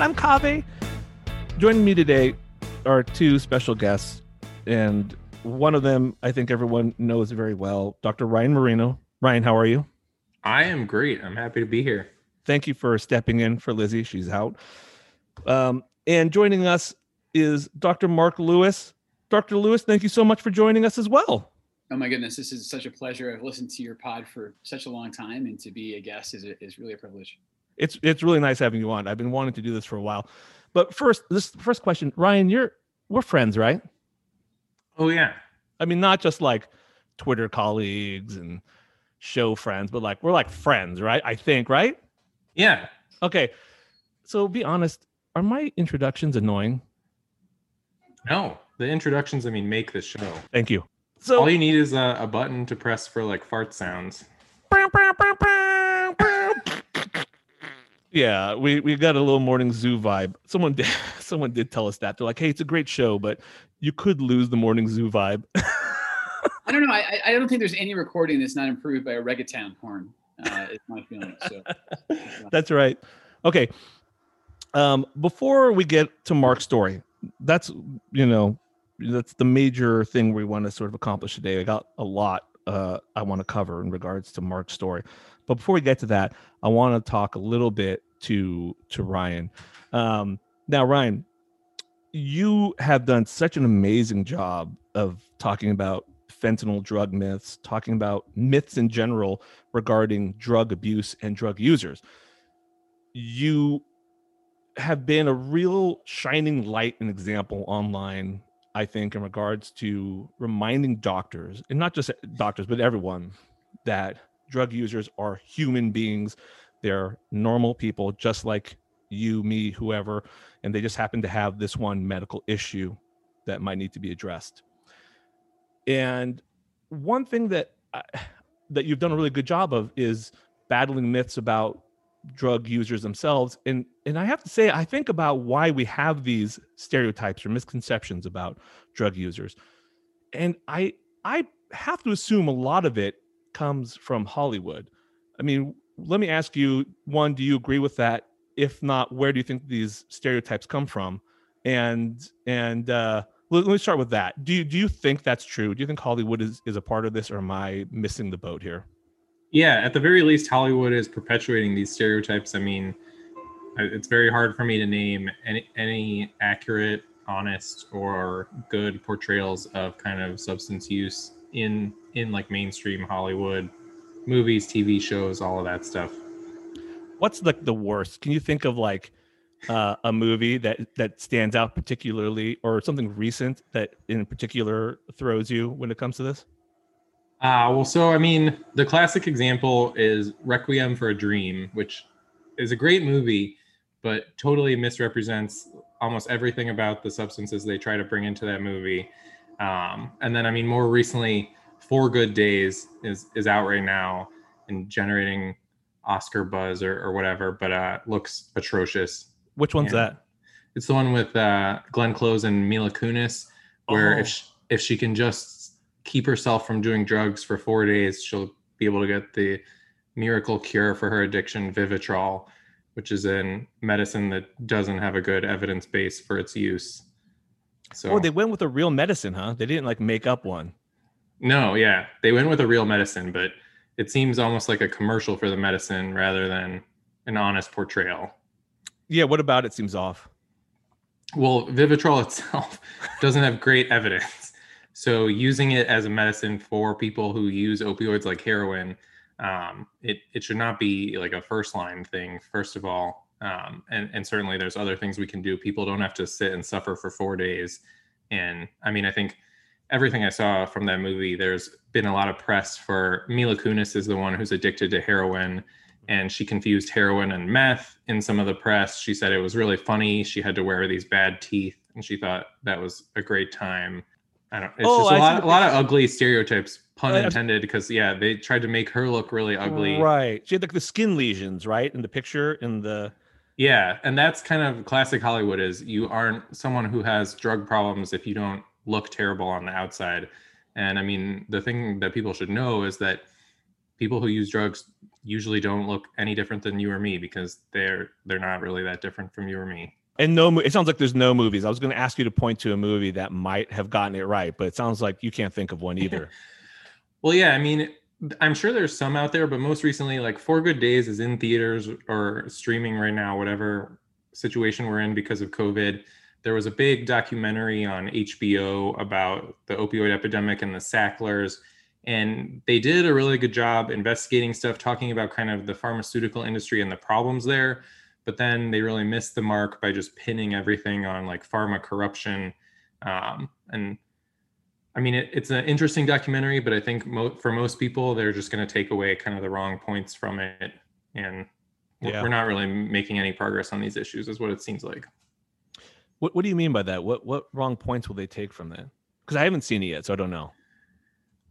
The House of Pod. I'm Kaveh. Joining me today are two special guests, and one of them I think everyone knows very well, Dr. Ryan Marino. Ryan, how are you? I am great. I'm happy to be here. Thank you for stepping in for Lizzie. She's out. Um, and joining us is Dr. Mark Lewis. Dr. Lewis, thank you so much for joining us as well. Oh my goodness, this is such a pleasure. I've listened to your pod for such a long time, and to be a guest is, is really a privilege. It's it's really nice having you on. I've been wanting to do this for a while. But first, this first question, Ryan, you're we're friends, right? Oh yeah. I mean, not just like Twitter colleagues and show friends, but like we're like friends, right? I think, right? Yeah. Okay. So be honest, are my introductions annoying? No, the introductions, I mean, make the show. Thank you. So All you need is a, a button to press for like fart sounds. Yeah, we we got a little morning zoo vibe. Someone did someone did tell us that. They're like, "Hey, it's a great show, but you could lose the morning zoo vibe." I don't know. I, I- don't think there's any recording that's not improved by a reggaeton horn. Uh, is my feeling. So That's right. Okay. Um, before we get to Mark's story, that's you know, that's the major thing we want to sort of accomplish today. I got a lot uh I want to cover in regards to Mark's story. But before we get to that, I want to talk a little bit to to Ryan. Um now Ryan, you have done such an amazing job of talking about fentanyl drug myths, talking about myths in general regarding drug abuse and drug users. You have been a real shining light and example online, I think, in regards to reminding doctors, and not just doctors, but everyone, that drug users are human beings. They're normal people, just like you, me, whoever, and they just happen to have this one medical issue that might need to be addressed. And one thing that I, that you've done a really good job of is battling myths about drug users themselves and and I have to say I think about why we have these stereotypes or misconceptions about drug users. And I I have to assume a lot of it comes from Hollywood. I mean, let me ask you one, do you agree with that? If not, where do you think these stereotypes come from? And and uh let, let me start with that. Do you do you think that's true? Do you think Hollywood is, is a part of this or am I missing the boat here? Yeah, at the very least, Hollywood is perpetuating these stereotypes. I mean, it's very hard for me to name any, any accurate, honest, or good portrayals of kind of substance use in in like mainstream Hollywood movies, TV shows, all of that stuff. what's like the worst can you think of like uh, a movie that that stands out particularly or something recent that in particular throws you when it comes to this Uh, well, so I mean, the classic example is Requiem for a Dream, which is a great movie, but totally misrepresents almost everything about the substances they try to bring into that movie. Um, and then, I mean, more recently, Four Good Days is is out right now and generating Oscar buzz or, or whatever, but uh, looks atrocious. Which one's And that? It's the one with uh, Glenn Close and Mila Kunis, where Oh. if she, if she can just keep herself from doing drugs for four days, she'll be able to get the miracle cure for her addiction, Vivitrol, which is a medicine that doesn't have a good evidence base for its use. So Oh, they went with a real medicine, huh? They didn't like make up one. no, yeah, they went with a real medicine, but it seems almost like a commercial for the medicine rather than an honest portrayal. Yeah, what about it seems off? Well, Vivitrol itself doesn't have great evidence. So using it as a medicine for people who use opioids like heroin, um, it, it should not be like a first line thing, first of all. Um, and, and certainly there's other things we can do. People don't have to sit and suffer for four days. And I mean, I think everything I saw from that movie, there's been a lot of press for Mila Kunis is the one who's addicted to heroin and she confused heroin and meth in some of the press. She said it was really funny. She had to wear these bad teeth, and she thought that was a great time. I don't. It's Oh, just a I lot, a lot of ugly stereotypes, pun intended. Because yeah, they tried to make her look really ugly. Right. She had like the skin lesions, right? In the picture in the Yeah, and that's kind of classic Hollywood. Is you aren't someone who has drug problems if you don't look terrible on the outside. And I mean, the thing that people should know is that people who use drugs usually don't look any different than you or me because they're they're not really that different from you or me. and no it sounds like there's no movies. I was going to ask you to point to a movie that might have gotten it right, but it sounds like you can't think of one either. Well, yeah, I mean, I'm sure there's some out there, but most recently, like Four Good Days is in theaters or streaming right now, whatever situation we're in because of COVID. There was a big documentary on HBO about the opioid epidemic and the Sacklers. And they did a really good job investigating stuff, talking about kind of the pharmaceutical industry and the problems there. But then they really missed the mark by just pinning everything on like pharma corruption. Um, and I mean, it, it's an interesting documentary, but I think mo- for most people, they're just going to take away kind of the wrong points from it, and we're- Yeah. we're not really making any progress on these issues, is what it seems like. what What do you mean by that? What What wrong points will they take from that? Because I haven't seen it yet, so I don't know.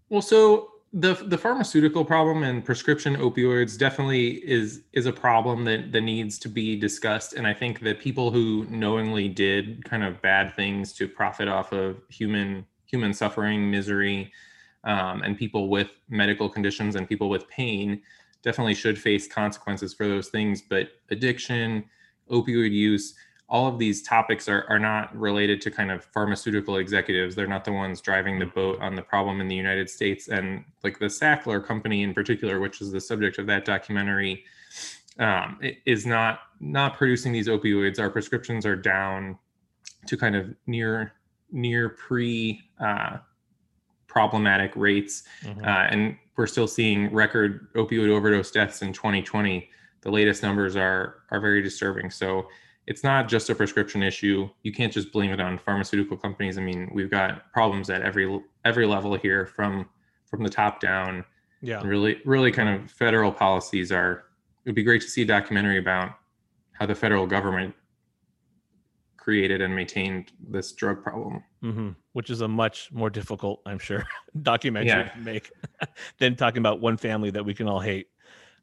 Well, so the the pharmaceutical problem and prescription opioids definitely is is a problem that that needs to be discussed, and I think that people who knowingly did kind of bad things to profit off of human human suffering, misery, um, and people with medical conditions and people with pain definitely should face consequences for those things. But addiction, opioid use, all of these topics are, are not related to kind of pharmaceutical executives. They're not the ones driving the boat on the problem in the United States. And like the Sackler company in particular, which is the subject of that documentary, um, is not not producing these opioids. Our prescriptions are down to kind of near near pre uh, problematic rates Mhm. uh, and we're still seeing record opioid overdose deaths in 2020. The latest numbers are are very disturbing. So it's not just a prescription issue. You can't just blame it on pharmaceutical companies. I mean, we've got problems at every every level here, from from the top down. yeah. And really, really, kind of federal policies are. It would be great to see a documentary about how the federal government created and maintained this drug problem. hmm Which is a much more difficult, I'm sure, documentary Yeah. to make than talking about one family that we can all hate.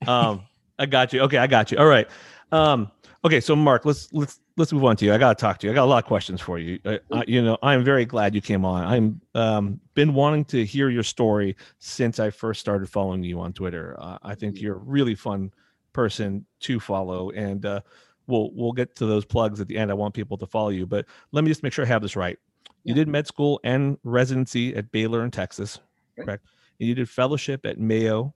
Um, I got you. Okay, I got you. All right. Um, okay, so Mark, let's let's let's move on to you. I got to talk to you. I got a lot of questions for you. I, I, you know, I'm very glad you came on. I'm um, been wanting to hear your story since I first started following you on Twitter. Uh, I think you're a really fun person to follow, and uh, we'll we'll get to those plugs at the end. I want people to follow you, but let me just make sure I have this right. You Yeah. did med school and residency at Baylor in Texas, Right. correct? And you did fellowship at Mayo,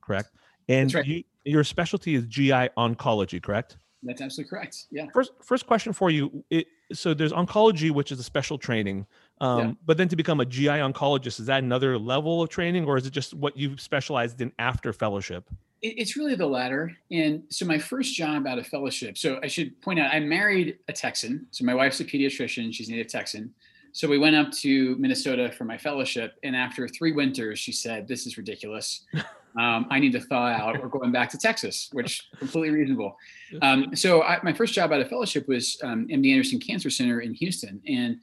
correct? And right. you, your specialty is GI oncology, correct? That's absolutely correct. Yeah. First, first question for you. It, so there's oncology, which is a special training. Um, Yeah. But then to become a GI oncologist, is that another level of training, or is it just what you specialized in after fellowship? It, it's really the latter. And so my first job out of fellowship. So I should point out, I married a Texan. So my wife's a pediatrician. She's native Texan. So we went up to Minnesota for my fellowship, and after three winters, she said, "This is ridiculous. Um, I need to thaw out. We're going back to Texas," which completely reasonable. Um, so I, my first job out of fellowship was um, MD Anderson Cancer Center in Houston, and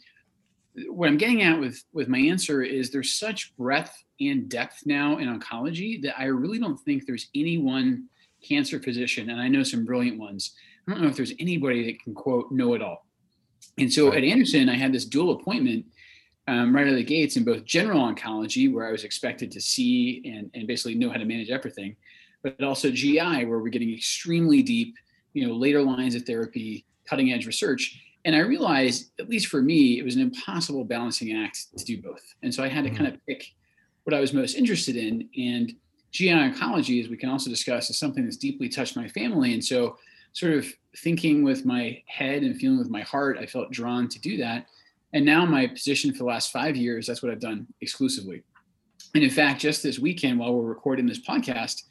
what I'm getting at with with my answer is there's such breadth and depth now in oncology that I really don't think there's any one cancer physician, and I know some brilliant ones. I don't know if there's anybody that can quote know it all. And so at Anderson, I had this dual appointment um, right out of the gates in both general oncology, where I was expected to see and, and basically know how to manage everything, but also GI, where we're getting extremely deep, you know, later lines of therapy, cutting edge research. And I realized, at least for me, it was an impossible balancing act to do both. And so I had to kind of pick what I was most interested in. And GI oncology, as we can also discuss, is something that's deeply touched my family. And so, sort of thinking with my head and feeling with my heart, I felt drawn to do that. And now, my position for the last five years, that's what I've done exclusively. And in fact, just this weekend, while we're recording this podcast,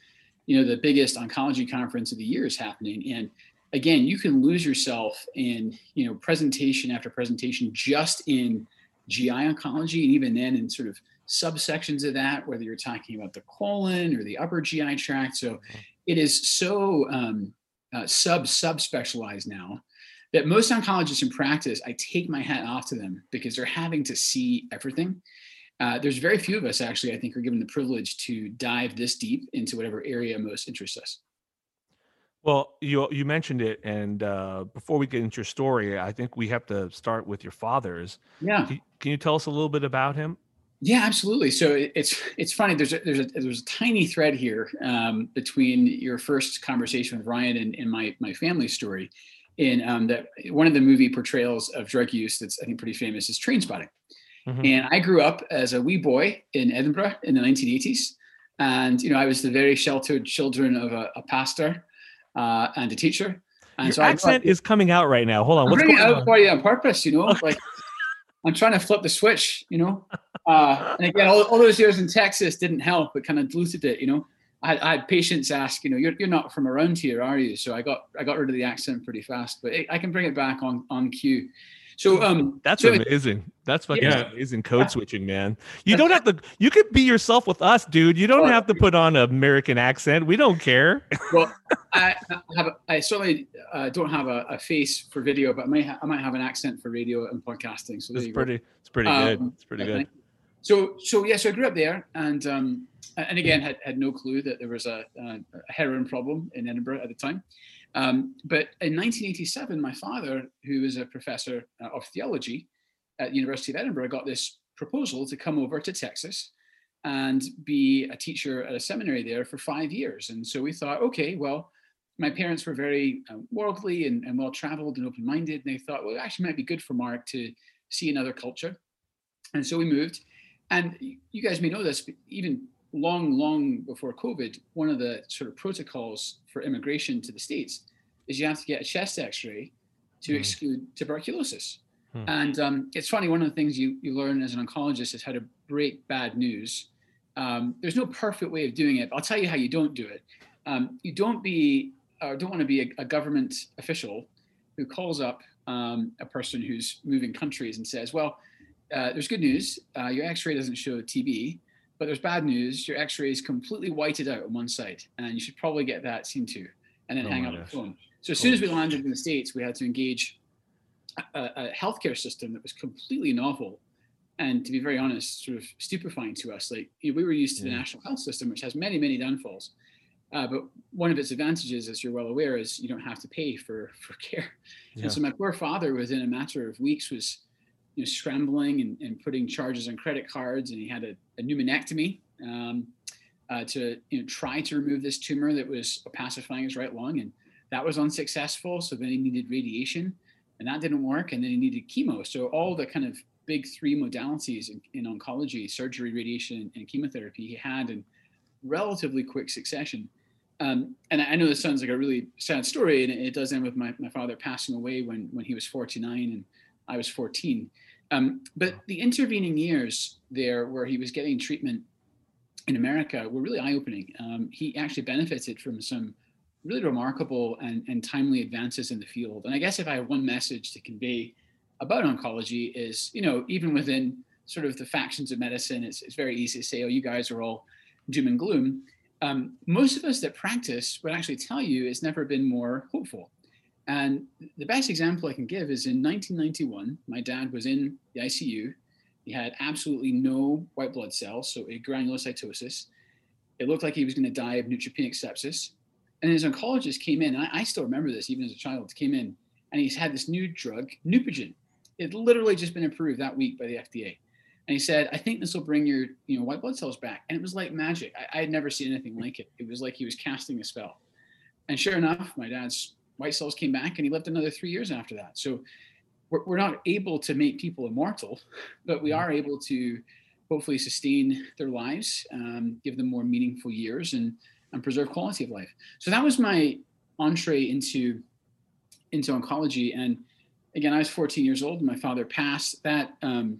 you know, the biggest oncology conference of the year is happening. And again, you can lose yourself in, you know, presentation after presentation just in GI oncology. And even then, in sort of subsections of that, whether you're talking about the colon or the upper GI tract. So it is so um, uh, sub sub specialized now that most oncologists in practice, I take my hat off to them because they're having to see everything. Uh, there's very few of us actually, I think, are given the privilege to dive this deep into whatever area most interests us. Well, you you mentioned it, and uh, before we get into your story, I think we have to start with your father's. Yeah. Can, can you tell us a little bit about him? Yeah, absolutely. So it's it's funny. There's a, there's a there's a tiny thread here um, between your first conversation with Ryan and, and my my family story. In um, that one of the movie portrayals of drug use that's I think pretty famous is Trainspotting. Mm-hmm. And I grew up as a wee boy in Edinburgh in the 1980s, and you know I was the very sheltered children of a, a pastor uh, and a teacher. And Your so accent is coming out right now. Hold on, I'm what's going it out on? for you on purpose. You know, like I'm trying to flip the switch. You know, uh, and again, all, all those years in Texas didn't help. It kind of diluted it. You know, I had, I had patients ask, you know, you're, you're not from around here, are you? So I got I got rid of the accent pretty fast, but I can bring it back on on cue. So um, That's so amazing. That's fucking Yeah. amazing code switching, man. You don't have to. You could be yourself with us, dude. You don't have to put on an American accent. We don't care. well, I I have a, I certainly uh, don't have a, a face for video, but I might ha- I might have an accent for radio and podcasting. So there It's you go. pretty. It's pretty good. Um, It's pretty I good. So, so yeah, so I grew up there, and um, and again had, had no clue that there was a, a heroin problem in Edinburgh at the time. Um, but in 1987, my father, who was a professor uh, of theology at the University of Edinburgh, got this proposal to come over to Texas and be a teacher at a seminary there for five years. And so we thought, okay, well, my parents were very um, worldly and, and well traveled and open minded, and they thought, well, it actually might be good for Mark to see another culture. And so we moved. And you guys may know this, but even long, long before COVID, one of the sort of protocols for immigration to the States is you have to get a chest x ray to Hmm. exclude tuberculosis. Hmm. And um, it's funny, one of the things you, you learn as an oncologist is how to break bad news. Um, there's no perfect way of doing it. But I'll tell you how you don't do it. Um, you don't be, or don't want to be a, a government official who calls up um, a person who's moving countries and says, well, uh, there's good news. Uh, your X-ray doesn't show TB, but there's bad news. Your X-ray is completely whited out on one side, and you should probably get that seen to, and then Oh hang up the phone. So as soon as we landed in the states, we had to engage a, a healthcare system that was completely novel, and to be very honest, sort of stupefying to us. Like you know, we were used to the national health system, which has many many downfalls. Uh, but one of its advantages, as you're well aware, is you don't have to pay for for care. Yeah. And so my poor father, within a matter of weeks, was you know, scrambling and, and putting charges on credit cards, and he had a, a pneumonectomy um, uh, to you know, try to remove this tumor that was opacifying his right lung, and that was unsuccessful. So then he needed radiation, and that didn't work, and then he needed chemo. So all the kind of big three modalities in, in oncology: surgery, radiation, and chemotherapy. He had in relatively quick succession. Um, and I I know this sounds like a really sad story, and it does end with my, my father passing away when, when he was 49 and I was 14. Um, but the intervening years there, where he was getting treatment in America, were really eye opening. Um, he actually benefited from some really remarkable and, and timely advances in the field. And I guess if I have one message to convey about oncology is, you know, even within sort of the factions of medicine, it's, it's very easy to say, oh, you guys are all doom and gloom. Um, most of us that practice would actually tell you it's never been more hopeful. And the best example I can give is in 1991, my dad was in the ICU. He had absolutely no white blood cells, so agranulocytosis. It looked like he was going to die of neutropenic sepsis. And his oncologist came in, and I, I, still remember this even as a child, came in and he's had this new drug, Neupogen. It literally just been approved that week by the FDA. And he said, I think this will bring your you know, white blood cells back. And it was like magic. I, I had never seen anything like it. It was like he was casting a spell. And sure enough, my dad's white cells came back and he lived another three years after that. So we're, we're not able to make people immortal, but we mm-hmm. are able to hopefully sustain their lives, um, give them more meaningful years and, and preserve quality of life. So that was my entree into, into oncology. And again, I was 14 years old. My father passed. That um,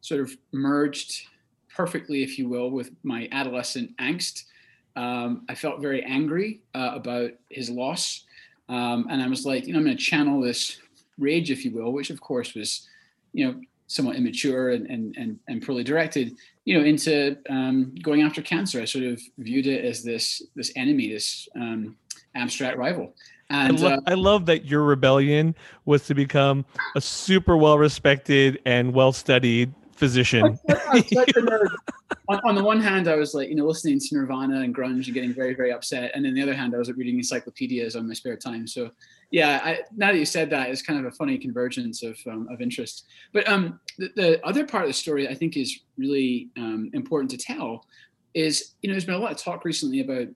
sort of merged perfectly, if you will, with my adolescent angst. Um, I felt very angry uh, about his loss. Um, and I was like, you know, I'm going to channel this rage, if you will, which of course was, you know, somewhat immature and and and, and poorly directed, you know, into um, going after cancer. I sort of viewed it as this this enemy, this um, abstract rival. And I, lo- uh, I love that your rebellion was to become a super well respected and well studied physician. on, on, the one hand, I was like, you know, listening to Nirvana and grunge and getting very, very upset. And then the other hand, I was reading encyclopedias on my spare time. So yeah, I, now that you said that, it's kind of a funny convergence of, um, of interest. But um, the, the, other part of the story I think is really um, important to tell is, you know, there's been a lot of talk recently about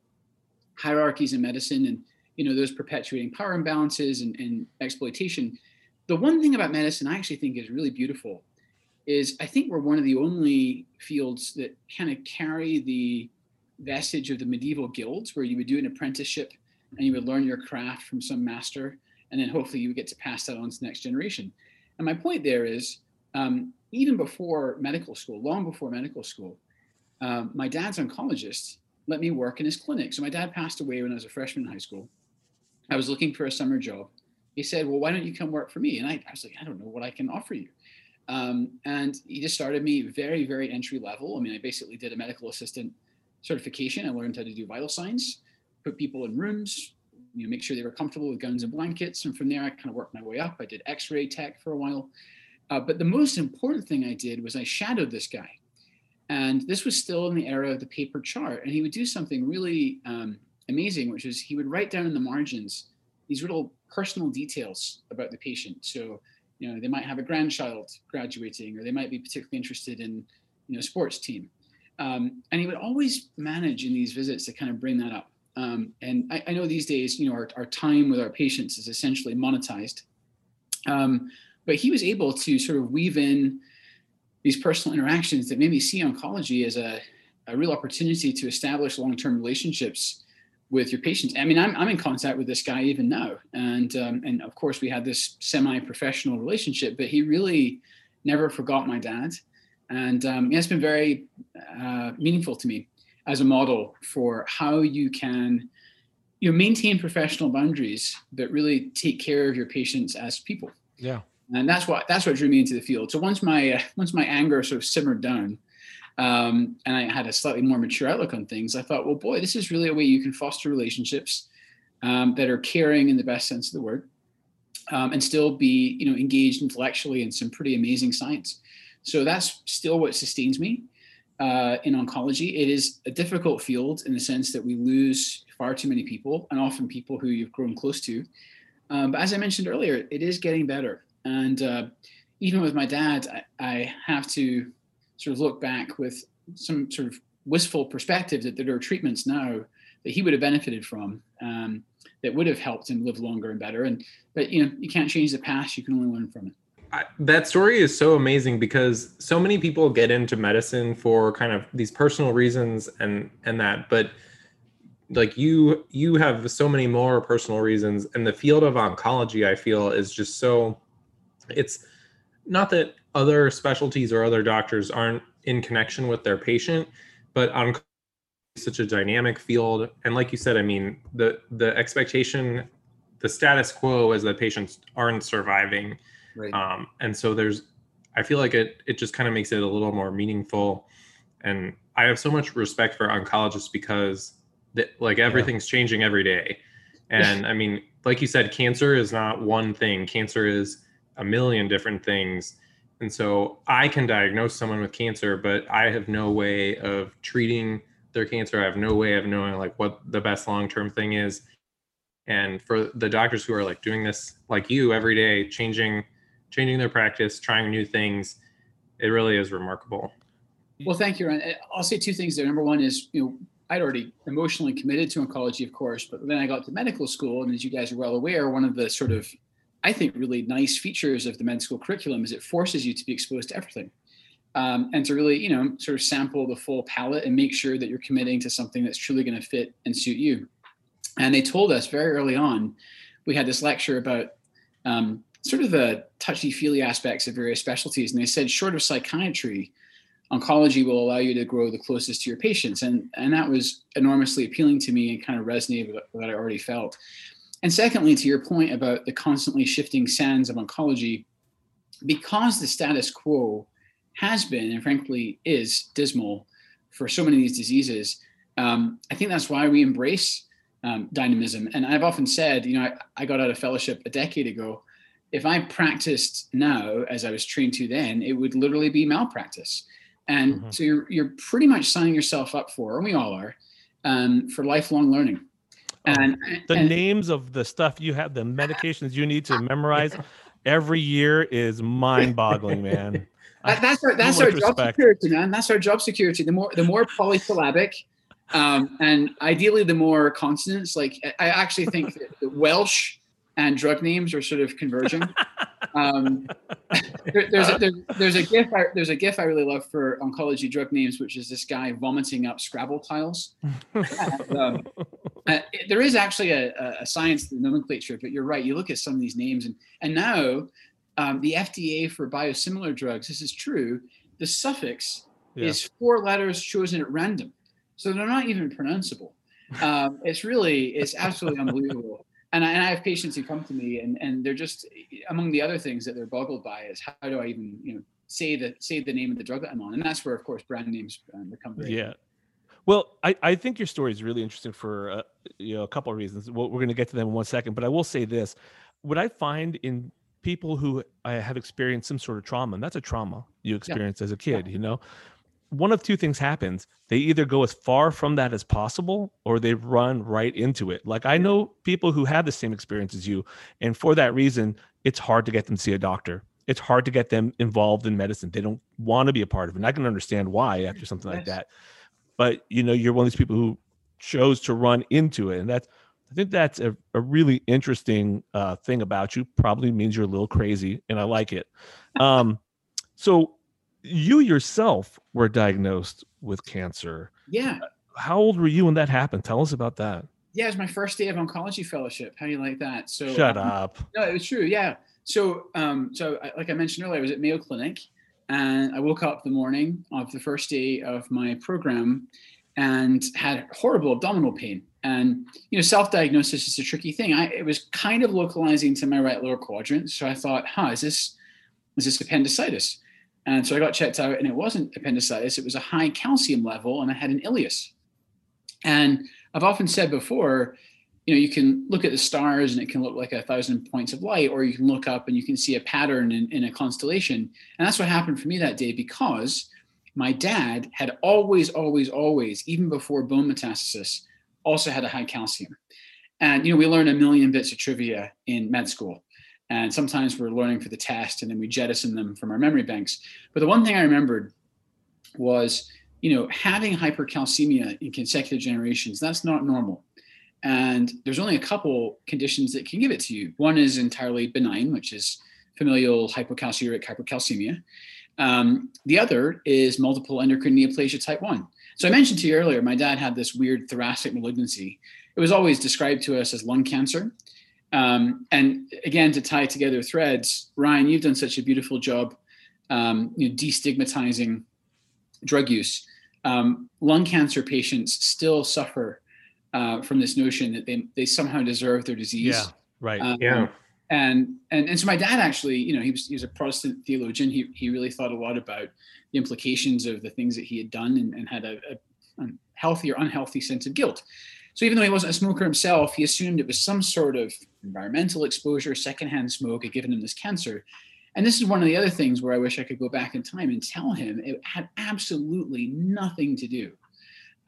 hierarchies in medicine and, you know, those perpetuating power imbalances and, and exploitation. The one thing about medicine I actually think is really beautiful is I think we're one of the only fields that kind of carry the vestige of the medieval guilds where you would do an apprenticeship and you would learn your craft from some master and then hopefully you would get to pass that on to the next generation. And my point there is um, even before medical school long before medical school um, my dad's oncologist let me work in his clinic. So my dad passed away when i was a freshman in high school. I was looking for a summer job. He said well why don't you come work for me? And I, I was like i don't know what i can offer you um, and he just started me very, very entry level. I mean, I basically did a medical assistant certification. I learned how to do vital signs, put people in rooms, you know, make sure they were comfortable with guns and blankets. And from there, I kind of worked my way up. I did X-ray tech for a while. Uh, but the most important thing I did was I shadowed this guy. And this was still in the era of the paper chart. And he would do something really um, amazing, which is he would write down in the margins these little personal details about the patient. So you know they might have a grandchild graduating or they might be particularly interested in you know sports team. Um, and he would always manage in these visits to kind of bring that up. Um, and I, I, know these days you know our, our time with our patients is essentially monetized. Um, but he was able to sort of weave in these personal interactions that made me see oncology as a, a real opportunity to establish long-term relationships with your patients. I mean, I'm, I'm in contact with this guy even now. And, um, and of course we had this semi-professional relationship, but he really never forgot my dad. And um, it's been very uh, meaningful to me as a model for how you can you know, maintain professional boundaries, but really take care of your patients as people. Yeah. And that's what, that's what drew me into the field. So once my, uh, once my anger sort of simmered down, um, and I had a slightly more mature outlook on things, I thought, well, boy, this is really a way you can foster relationships um, that are caring in the best sense of the word, um, and still be, you know, engaged intellectually in some pretty amazing science. So that's still what sustains me uh, in oncology. It is a difficult field in the sense that we lose far too many people, and often people who you've grown close to. Um, but as I mentioned earlier, it is getting better, and uh, even with my dad, I, I have to sort of look back with some sort of wistful perspective that there are treatments now that he would have benefited from um, that would have helped him live longer and better. And but you know you can't change the past; you can only learn from it. I, that story is so amazing because so many people get into medicine for kind of these personal reasons and and that, but like you you have so many more personal reasons and the field of oncology i feel is just so it's not that other specialties or other doctors aren't in connection with their patient, but on such a dynamic field, and like you said, I mean, the the expectation, the status quo is that patients aren't surviving, Right. Um, and so there's, I feel like it it just kind of makes it a little more meaningful. And I have so much respect for oncologists because that like everything's changing every day. And I mean, like you said, cancer is not one thing. Cancer is a million different things. And so I can diagnose someone with cancer, but I have no way of treating their cancer. I have no way of knowing like what the best long-term thing is. And for the doctors who are like doing this like you every day, changing changing their practice, trying new things, it really is remarkable. Well, thank you, Ryan. I'll say two things there. Number one is, you know, I'd already emotionally committed to oncology, of course, but then I got to medical school, and as you guys are well aware, one of the sort of, I think, really nice features of the med school curriculum is it forces you to be exposed to everything, um, and to really, you know, sort of sample the full palette and make sure that you're committing to something that's truly going to fit and suit you. And they told us very early on, we had this lecture about um, sort of the touchy feely aspects of various specialties, and they said, short of psychiatry oncology will allow you to grow the closest to your patients. And, and that was enormously appealing to me and kind of resonated with what I already felt. And secondly, to your point about the constantly shifting sands of oncology, because the status quo has been and frankly is dismal for so many of these diseases, um, I think that's why we embrace um, dynamism. And I've often said, you know, I, I got out of fellowship a decade ago. If I practiced now as I was trained to then, it would literally be malpractice and mm-hmm. so you're you're pretty much signing yourself up for, and we all are, um, for lifelong learning. Oh, and the and, names of the stuff you have, the medications you need to memorize every year is mind-boggling, man. that's our that's our job security, man. That's our job security. The more the more polysyllabic, um, and ideally the more consonants. Like I actually think that Welsh and drug names are sort of converging. Um, there, there's, a, there, there's a gif I, there's a gif I really love for oncology drug names, which is this guy vomiting up Scrabble tiles. and, um, uh, there is actually a, a science to the nomenclature, but you're right. You look at some of these names, and and now um, the FDA for biosimilar drugs. This is true. The suffix yeah. is four letters chosen at random, so they're not even pronounceable. Um, it's really it's absolutely unbelievable and I, and I have patients who come to me and, and they're just among the other things that they're boggled by is how do I even you know say the say the name of the drug that I'm on? And that's where of course brand names um, become very yeah. Well I, I think your story is really interesting for uh, you know a couple of reasons. Well, we're going to get to them in one second but I will say this. What I find in people who I have experienced some sort of trauma and that's a trauma you experienced yeah. as a kid yeah. you know one of two things happens. They either go as far from that as possible or they run right into it. Like I know people who have the same experience as you. And for that reason, it's hard to get them to see a doctor. It's hard to get them involved in medicine. They don't want to be a part of it. And I can understand why after something like that. But you know, you're one of these people who chose to run into it. And that's I think that's a, a really interesting uh, thing about you. Probably means you're a little crazy, and I like it. Um, so you yourself were diagnosed with cancer. Yeah. How old were you when that happened? Tell us about that. Yeah, it was my first day of oncology fellowship. How do you like that? So shut um, up. No, it was true. Yeah. So, um, so like I mentioned earlier, I was at Mayo Clinic, and I woke up the morning of the first day of my program, and had horrible abdominal pain. And you know, self-diagnosis is a tricky thing. I it was kind of localizing to my right lower quadrant, so I thought, huh, is this is this appendicitis? And so I got checked out, and it wasn't appendicitis, it was a high calcium level, and I had an ileus. And I've often said before, you know, you can look at the stars and it can look like a thousand points of light, or you can look up and you can see a pattern in, in a constellation. And that's what happened for me that day because my dad had always, always, always, even before bone metastasis, also had a high calcium. And you know, we learn a million bits of trivia in med school. And sometimes we're learning for the test and then we jettison them from our memory banks. But the one thing I remembered was, you know, having hypercalcemia in consecutive generations, that's not normal. And there's only a couple conditions that can give it to you. One is entirely benign, which is familial hypocalciuric hypercalcemia. Um, the other is multiple endocrine neoplasia type 1. So I mentioned to you earlier, my dad had this weird thoracic malignancy. It was always described to us as lung cancer. Um, and again, to tie together threads, Ryan, you've done such a beautiful job, um, you know, destigmatizing drug use. Um, lung cancer patients still suffer uh, from this notion that they, they somehow deserve their disease. Yeah, right. Um, yeah. And, and and so my dad actually, you know, he was he was a Protestant theologian. He he really thought a lot about the implications of the things that he had done and, and had a, a, a healthy or unhealthy sense of guilt. So even though he wasn't a smoker himself, he assumed it was some sort of environmental exposure, secondhand smoke had given him this cancer. And this is one of the other things where I wish I could go back in time and tell him it had absolutely nothing to do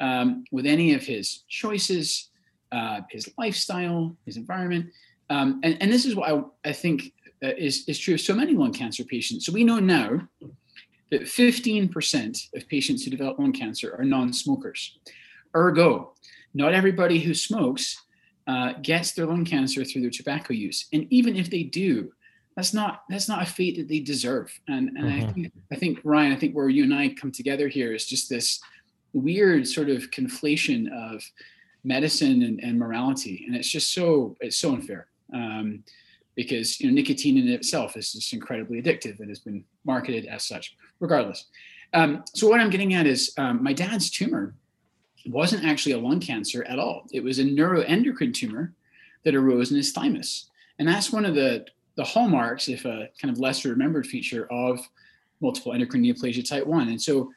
um, with any of his choices, uh, his lifestyle, his environment. Um, and, and this is what I, I think uh, is, is true of so many lung cancer patients. So we know now that 15% of patients who develop lung cancer are non smokers. Ergo, not everybody who smokes uh, gets their lung cancer through their tobacco use. And even if they do, that's not that's not a fate that they deserve. And and mm-hmm. I think I think Ryan, I think where you and I come together here is just this weird sort of conflation of medicine and, and morality, and it's just so it's so unfair. Um, because you know nicotine in itself is just incredibly addictive and has been marketed as such. Regardless, um, so what I'm getting at is um, my dad's tumor wasn't actually a lung cancer at all. It was a neuroendocrine tumor that arose in his thymus, and that's one of the the hallmarks, if a kind of lesser remembered feature of multiple endocrine neoplasia type 1. And so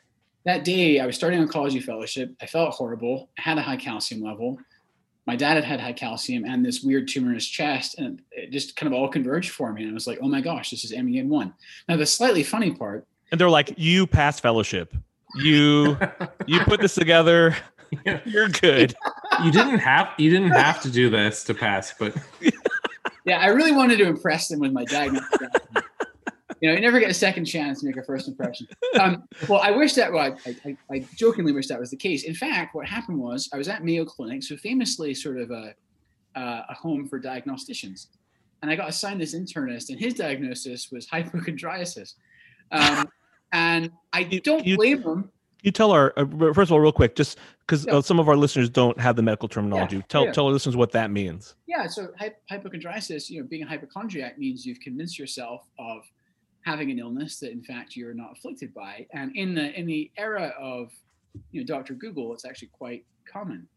that day I was starting oncology fellowship. I felt horrible. I had a high calcium level. My dad had had high calcium and this weird tumor in his chest, and it just kind of all converged for me. And I was like, oh my gosh, this is MEN1. Now, the slightly funny part. And they're like, you passed fellowship. You you put this together. You're good. You didn't have you didn't have to do this to pass, but yeah, I really wanted to impress them with my diagnosis. you know, you never get a second chance to make a first impression. Um, well, I wish that. Well, I, I, I, jokingly wish that was the case. In fact, what happened was I was at Mayo Clinic, so famously sort of a, uh, a home for diagnosticians, and I got assigned this internist, and his diagnosis was hypochondriasis. Um, and I don't blame him you tell our uh, first of all real quick just because yeah. uh, some of our listeners don't have the medical terminology yeah. tell yeah. tell our listeners what that means yeah so hypochondriasis you know being a hypochondriac means you've convinced yourself of having an illness that in fact you're not afflicted by and in the in the era of you know dr google it's actually quite common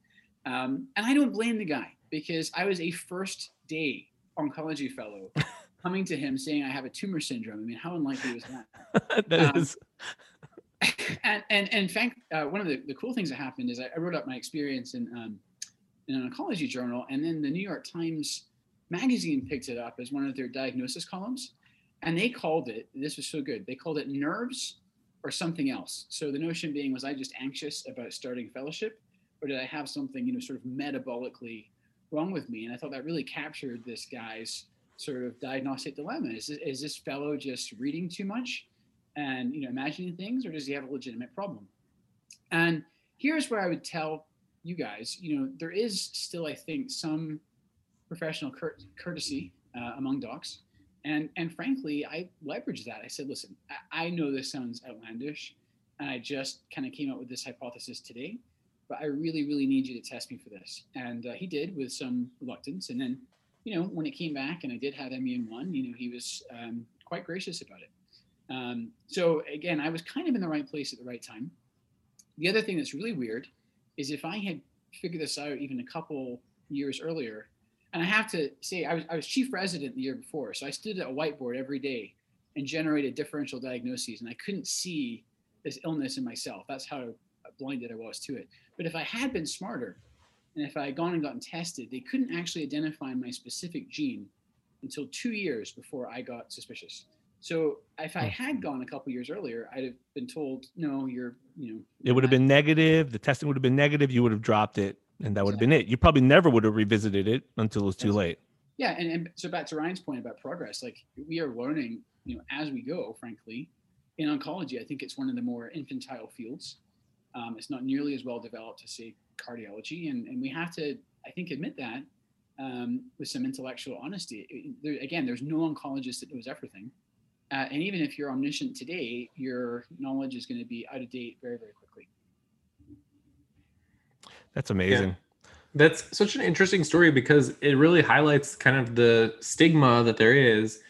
um, and i don't blame the guy because i was a first day oncology fellow coming to him saying i have a tumor syndrome i mean how unlikely was that that um, is and, and, and in fact, uh, one of the, the cool things that happened is I, I wrote up my experience in, um, in an oncology journal, and then the New York Times magazine picked it up as one of their diagnosis columns. And they called it, this was so good, they called it nerves or something else. So the notion being, was I just anxious about starting fellowship, or did I have something, you know, sort of metabolically wrong with me? And I thought that really captured this guy's sort of diagnostic dilemma. Is is this fellow just reading too much? And you know imagining things, or does he have a legitimate problem? And here's where I would tell you guys, you know, there is still, I think, some professional cur- courtesy uh, among docs, and and frankly, I leveraged that. I said, listen, I, I know this sounds outlandish, and I just kind of came up with this hypothesis today, but I really, really need you to test me for this. And uh, he did with some reluctance, and then, you know, when it came back and I did have MEN1, you know, he was um, quite gracious about it. Um, so again, I was kind of in the right place at the right time. The other thing that's really weird is if I had figured this out even a couple years earlier, and I have to say, I was, I was chief resident the year before, so I stood at a whiteboard every day and generated differential diagnoses, and I couldn't see this illness in myself. That's how blinded I was to it. But if I had been smarter, and if I had gone and gotten tested, they couldn't actually identify my specific gene until two years before I got suspicious. So if I hmm. had gone a couple years earlier, I'd have been told, no, you're, you know, it would have been negative. The testing would have been negative. You would have dropped it, and that would have been it. You probably never would have revisited it until it was too late. Yeah, and, and so back to Ryan's point about progress, like we are learning, you know, as we go. Frankly, in oncology, I think it's one of the more infantile fields. Um, it's not nearly as well developed as say cardiology, and and we have to, I think, admit that um, with some intellectual honesty. There, again, there's no oncologist that knows everything. Uh, and even if you're omniscient today, your knowledge is going to be out of date very, very quickly. That's amazing. Yeah. That's such an interesting story because it really highlights kind of the stigma that there is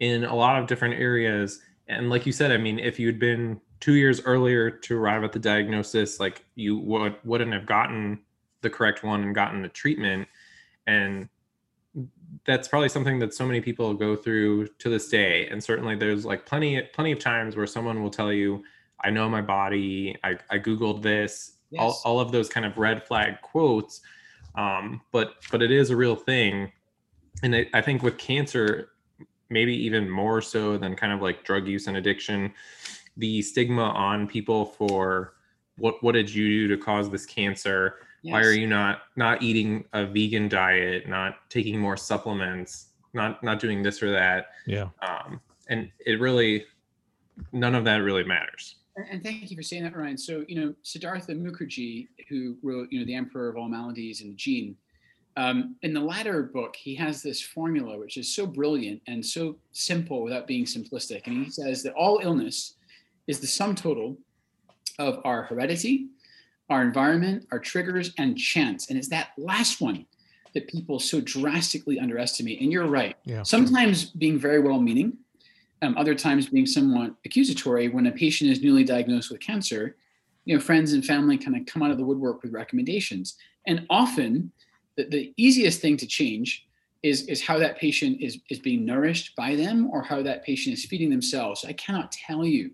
in a lot of different areas. And like you said, I mean, if you'd been two years earlier to arrive at the diagnosis, like you would, wouldn't have gotten the correct one and gotten the treatment. And that's probably something that so many people go through to this day. And certainly there's like plenty plenty of times where someone will tell you i know my body. I, I googled this. Yes. all, all of those kind of red flag quotes. Um, but but it is a real thing. And it, i think with cancer maybe even more so than kind of like drug use and addiction the stigma on people for what what did you do to cause this cancer yes. why are you not not eating a vegan diet not taking more supplements not not doing this or that yeah um and it really none of that really matters and thank you for saying that ryan so you know siddhartha mukherjee who wrote you know the emperor of all maladies and the gene um, in the latter book, he has this formula which is so brilliant and so simple without being simplistic. And he says that all illness is the sum total of our heredity, our environment, our triggers, and chance. And it's that last one that people so drastically underestimate. And you're right. Yeah. Sometimes being very well meaning, um, other times being somewhat accusatory when a patient is newly diagnosed with cancer, you know, friends and family kind of come out of the woodwork with recommendations. And often the, the easiest thing to change is, is how that patient is, is being nourished by them or how that patient is feeding themselves. I cannot tell you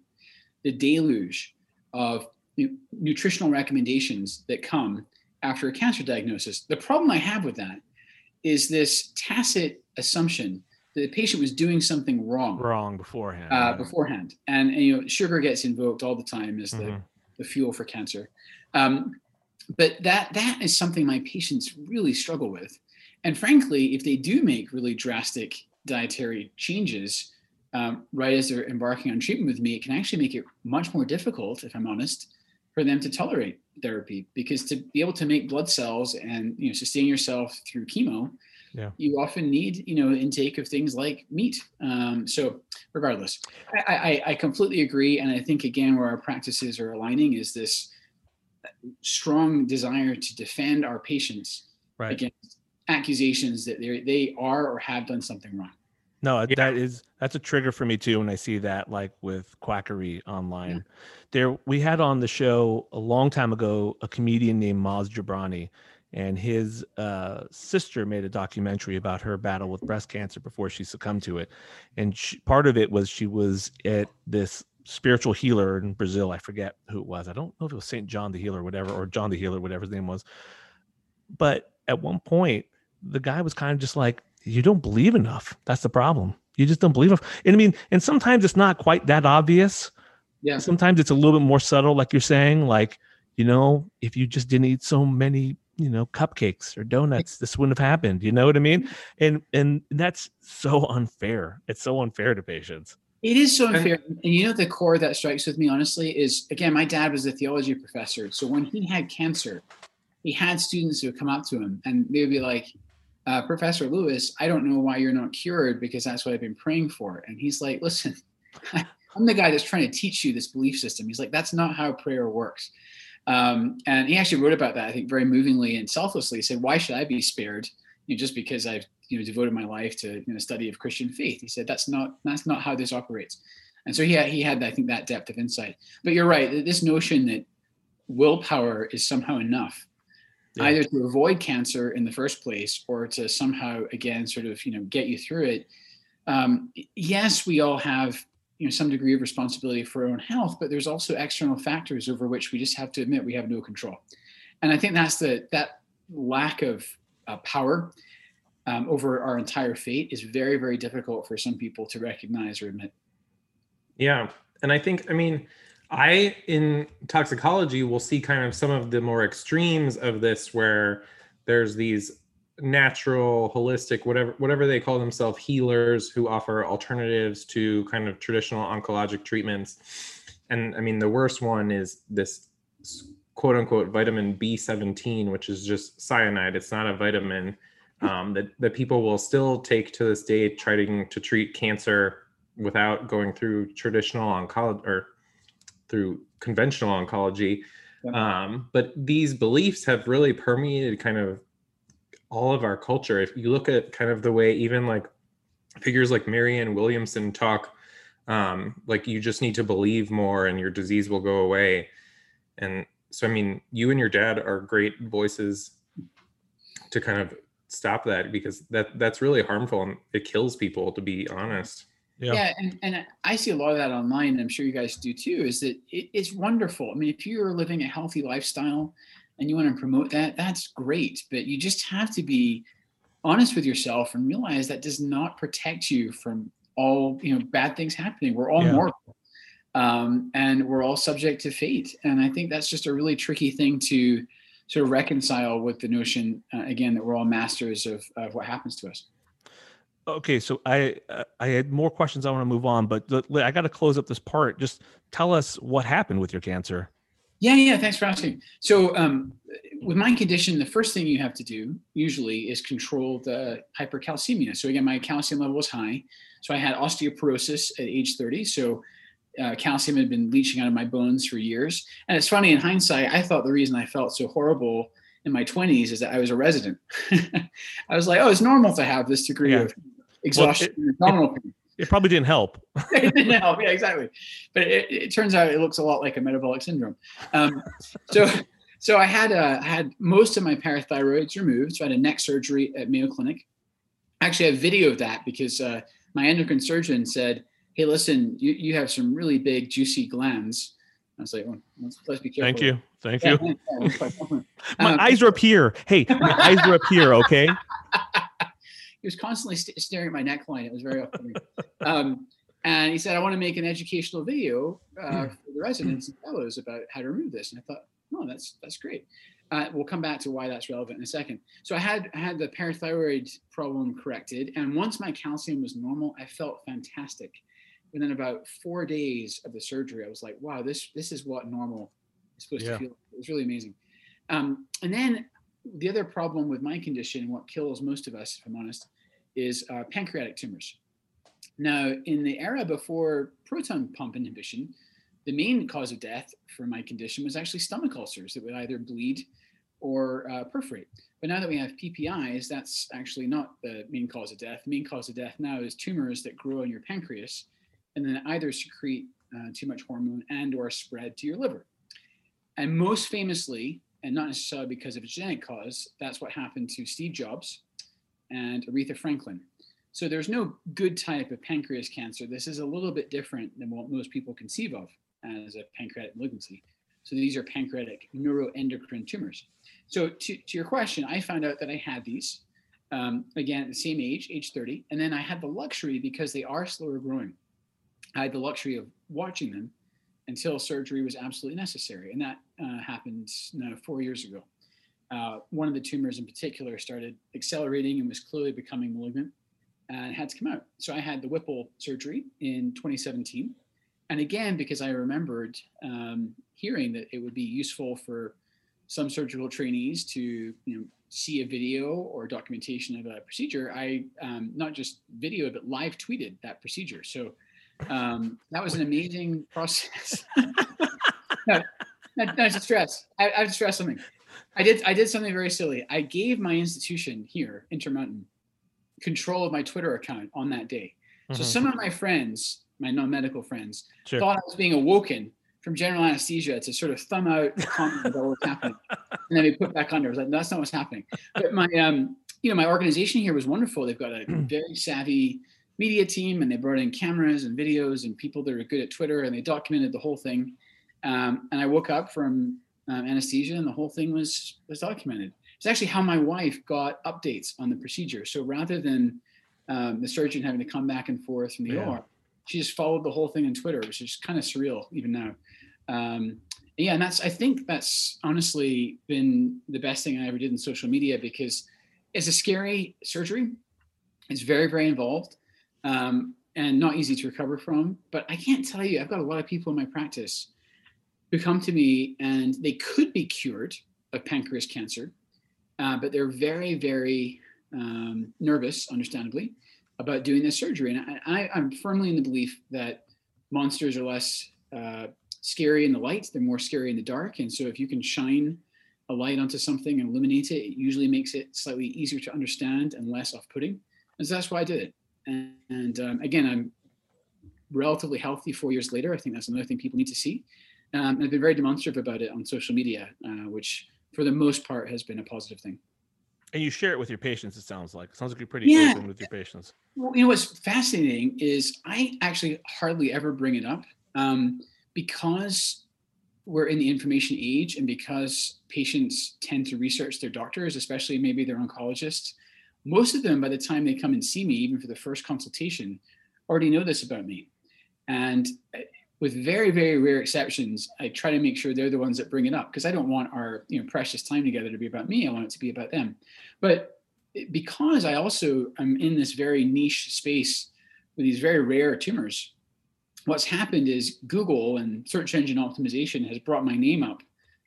the deluge of nutritional recommendations that come after a cancer diagnosis. The problem I have with that is this tacit assumption that the patient was doing something wrong wrong beforehand uh, beforehand and, and, you know sugar gets invoked all the time as the, mm-hmm. the fuel for cancer um, but that that is something my patients really struggle with and frankly if they do make really drastic dietary changes um, right as they're embarking on treatment with me it can actually make it much more difficult if i'm honest for them to tolerate therapy because to be able to make blood cells and you know sustain yourself through chemo yeah. you often need you know intake of things like meat um, so regardless I, I, I completely agree and i think again where our practices are aligning is this strong desire to defend our patients right. against accusations that they they are or have done something wrong. No, yeah. that is that's a trigger for me too when I see that like with quackery online. Yeah. There we had on the show a long time ago a comedian named Maz Jobrani and his uh, sister made a documentary about her battle with breast cancer before she succumbed to it. And she, part of it was she was at this spiritual healer in Brazil. I forget who it was. I don't know if it was Saint John the Healer, or whatever, or John the Healer, whatever his name was. But at one point, the guy was kind of just like, "You don't believe enough. That's the problem. You just don't believe enough." And I mean, and sometimes it's not quite that obvious. Yeah. Sometimes it's a little bit more subtle, like you're saying, like you know, if you just didn't eat so many you know cupcakes or donuts this wouldn't have happened you know what i mean and and that's so unfair it's so unfair to patients it is so unfair. And you know, the core that strikes with me, honestly, is again, my dad was a theology professor. So when he had cancer, he had students who would come up to him and they would be like, uh, Professor Lewis, I don't know why you're not cured because that's what I've been praying for. And he's like, listen, I'm the guy that's trying to teach you this belief system. He's like, that's not how prayer works. Um, and he actually wrote about that, I think, very movingly and selflessly. He said, why should I be spared? You know, just because I've you know devoted my life to you know study of Christian faith. He said that's not that's not how this operates, and so he had, he had I think that depth of insight. But you're right. This notion that willpower is somehow enough, yeah. either to avoid cancer in the first place or to somehow again sort of you know get you through it. Um, yes, we all have you know some degree of responsibility for our own health, but there's also external factors over which we just have to admit we have no control. And I think that's the that lack of uh, power um, over our entire fate is very, very difficult for some people to recognize or admit. Yeah. And I think, I mean, I in toxicology will see kind of some of the more extremes of this where there's these natural holistic whatever whatever they call themselves healers who offer alternatives to kind of traditional oncologic treatments. And i mean the worst one is this quote unquote vitamin b17 which is just cyanide. It's not a vitamin um, that, that people will still take to this day trying to treat cancer without going through traditional oncology or through conventional oncology. Um, but these beliefs have really permeated kind of all of our culture. If you look at kind of the way even like figures like Marianne Williamson talk, um, like you just need to believe more and your disease will go away. And so, I mean, you and your dad are great voices to kind of stop that because that that's really harmful and it kills people to be honest Yeah. Yeah, and, and I see a lot of that online. and I'm sure you guys do too. Is that it, it's wonderful. I mean, if you're living a healthy lifestyle and you want to promote that, that's great. But you just have to be honest with yourself and realize that does not protect you from all you know bad things happening. We're all Yeah. mortal, um, and we're all subject to fate. And I think that's just a really tricky thing to sort of reconcile with the notion uh, again that we're all masters of, of what happens to us. Okay, so I uh, I had more questions. I want to move on, but I got to close up this part. Just tell us what happened with your cancer. Yeah, yeah. Thanks for asking. So, um, with my condition, the first thing you have to do usually is control the hypercalcemia. So again, my calcium level was high. So I had osteoporosis at age 30. So uh, calcium had been leaching out of my bones for years. And it's funny in hindsight, I thought the reason I felt so horrible in my 20s is that I was a resident. I was like, oh, it's normal to have this degree Yeah. of exhaustion and abdominal pain. It probably didn't help. it didn't help. Yeah, exactly. But it, it turns out it looks a lot like a metabolic syndrome. Um, so, so I had uh, I had most of my parathyroids removed. So I had a neck surgery at Mayo Clinic. Actually, I have video of that because uh, my endocrine surgeon said, "Hey, listen, you, you have some really big, juicy glands." I was like, well, let's, let's be careful. Thank you. Thank Yeah, you. Yeah, compliment. My Um, eyes are up here. Hey, my eyes are up here. Okay. He was constantly st- staring at my neckline. It was very off-putting. um, and he said, I want to make an educational video uh, for the residents and fellows about how to remove this. And I thought, oh, that's that's great. Uh, we'll come back to why that's relevant in a second. So I had I had the parathyroid problem corrected, and once my calcium was normal, I felt fantastic. Within about four days of the surgery, I was like, wow, this this is what normal is supposed Yeah. to feel. It was really amazing. Um, and then the other problem with my condition, what kills most of us, if I'm honest, is uh, pancreatic tumors. Now, in the era before proton pump inhibition, the main cause of death for my condition was actually stomach ulcers that would either bleed or uh, perforate. But now that we have PPIs, that's actually not the main cause of death. The main cause of death now is tumors that grow in your pancreas and then either secrete uh, too much hormone and or spread to your liver. And most famously, and not necessarily because of a genetic cause, that's what happened to Steve Jobs and Aretha Franklin. So there's no good type of pancreas cancer. This is a little bit different than what most people conceive of as a pancreatic malignancy. So these are pancreatic neuroendocrine tumors. So to, to your question, I found out that I had these um, again at the same age, age 30, and then I had the luxury because they are slower growing. I had the luxury of watching them until surgery was absolutely necessary, and that uh, happened four years ago. Uh, one of the tumors in particular started accelerating and was clearly becoming malignant and had to come out. So I had the Whipple surgery in 2017. And again, because I remembered um, hearing that it would be useful for some surgical trainees to you know, see a video or documentation of a procedure, I um, not just video, but live tweeted that procedure. So um, that was an amazing process. no, no, no, stress. I, I have to stress something. I did I did something very silly. I gave my institution here, Intermountain, control of my Twitter account on that day. So Mhm. some of my friends, my non-medical friends, Sure. thought I was being awoken from general anesthesia to sort of thumb out the comment about what was happening, and then we put back under. I was like, that's not what's happening. But my, um, you know, my organization here was wonderful. They've got a very savvy media team, and they brought in cameras and videos and people that are good at Twitter, and they documented the whole thing. Um, and I woke up from um, anesthesia, and the whole thing was was documented. It's actually how my wife got updates on the procedure. So rather than um, the surgeon having to come back and forth from the Yeah. OR, she just followed the whole thing on Twitter, which is kind of surreal even now. Um, yeah, and that's I think that's honestly been the best thing I ever did in social media because it's a scary surgery. It's very very involved um, and not easy to recover from. But I can't tell you, I've got a lot of people in my practice who come to me and they could be cured of pancreas cancer, uh, but they're very very um, nervous, understandably, about doing this surgery. And I, I'm firmly in the belief that monsters are less uh, scary in the light; they're more scary in the dark. And so, if you can shine a light onto something and illuminate it, it usually makes it slightly easier to understand and less off-putting. And so that's why I did it. And, and um, again, I'm relatively healthy four years later. I think that's another thing people need to see. Um, and I've been very demonstrative about it on social media, uh, which for the most part has been a positive thing. And you share it with your patients. It sounds like. It sounds like you're pretty Yeah. open with your patients. Well, you know what's fascinating is I actually hardly ever bring it up um, because we're in the information age and because patients tend to research their doctors, especially maybe their oncologists. Most of them, by the time they come and see me, even for the first consultation, already know this about me. And uh, with very, very rare exceptions, I try to make sure they're the ones that bring it up because I don't want our you know precious time together to be about me. I want it to be about them. But because I also am in this very niche space with these very rare tumors, what's happened is Google and search engine optimization has brought my name up,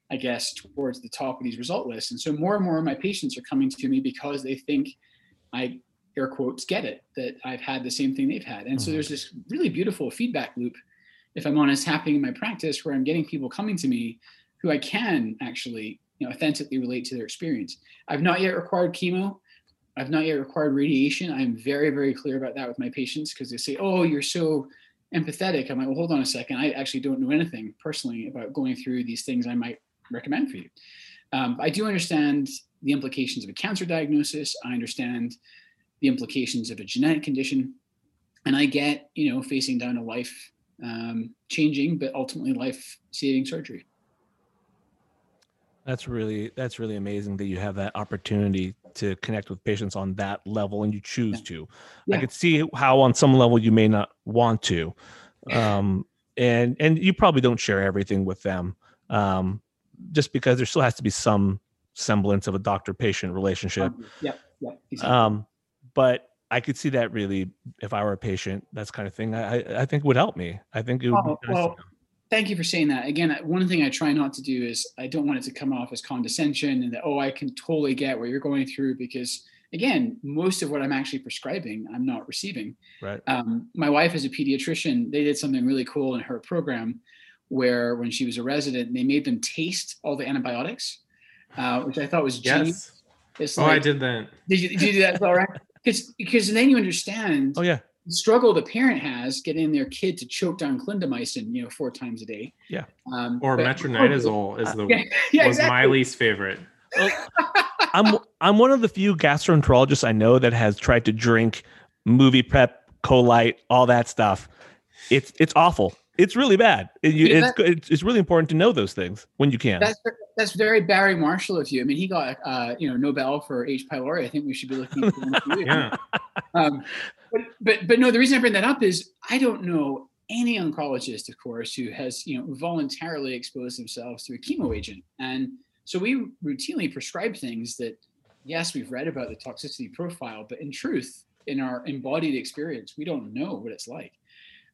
I guess, towards the top of these result lists. And so more and more of my patients are coming to me because they think I air quotes get it, that I've had the same thing they've had. And so there's this really beautiful feedback loop, if I'm honest, happening in my practice where I'm getting people coming to me who I can actually, you know, authentically relate to their experience. I've not yet required chemo. I've not yet required radiation. I'm very, very clear about that with my patients because they say, "Oh, you're so empathetic." I'm like, "Well, hold on a second. I actually don't know anything personally about going through these things. I might recommend for you." Um, I do understand the implications of a cancer diagnosis. I understand the implications of a genetic condition, and I get, you know, facing down a life um, changing, but ultimately life saving surgery. That's really that's really amazing that you have that opportunity to connect with patients on that level and you choose Yeah. to. Yeah. I could see how on some level you may not want to. Um and and you probably don't share everything with them. Um just because there still has to be some semblance of a doctor patient relationship. Yeah, yep. exactly. Um but I could see that really if I were a patient, that's kind of thing I I- think would help me. I think it would Oh, be nice well. Thank you for saying that. Again, one thing I try not to do is I don't want it to come off as condescension and that, oh, I can totally get what you're going through because, again, most of what I'm actually prescribing, I'm not receiving. right. Um, my wife is a pediatrician. They did something really cool in her program where when she was a resident, they made them taste all the antibiotics, uh, which I thought was genius. Yes. It's Oh, I did that. Did you, did you do that? as well, right? Because because then you understand Oh yeah. the struggle the parent has getting their kid to choke down clindamycin, you know, four times a day. Yeah. Um, Or but- metronidazole is the Yeah, yeah, was my least favorite. I'm I'm one of the few gastroenterologists I know that has tried to drink movie prep, Colyte, all that stuff. It's it's awful. It's really bad. It- you- Yeah, it's, that- it's it's really important to know those things when you can. That's that's very Barry Marshall of you. I mean, he got uh, you know Nobel for H. pylori. I think we should be looking. For you. Yeah. Um, but but but no, the reason I bring that up is I don't know any oncologist, of course, who has you know voluntarily exposed themselves to a chemo agent, and so we routinely prescribe things that yes, we've read about the toxicity profile, but in truth, in our embodied experience, we don't know what it's like.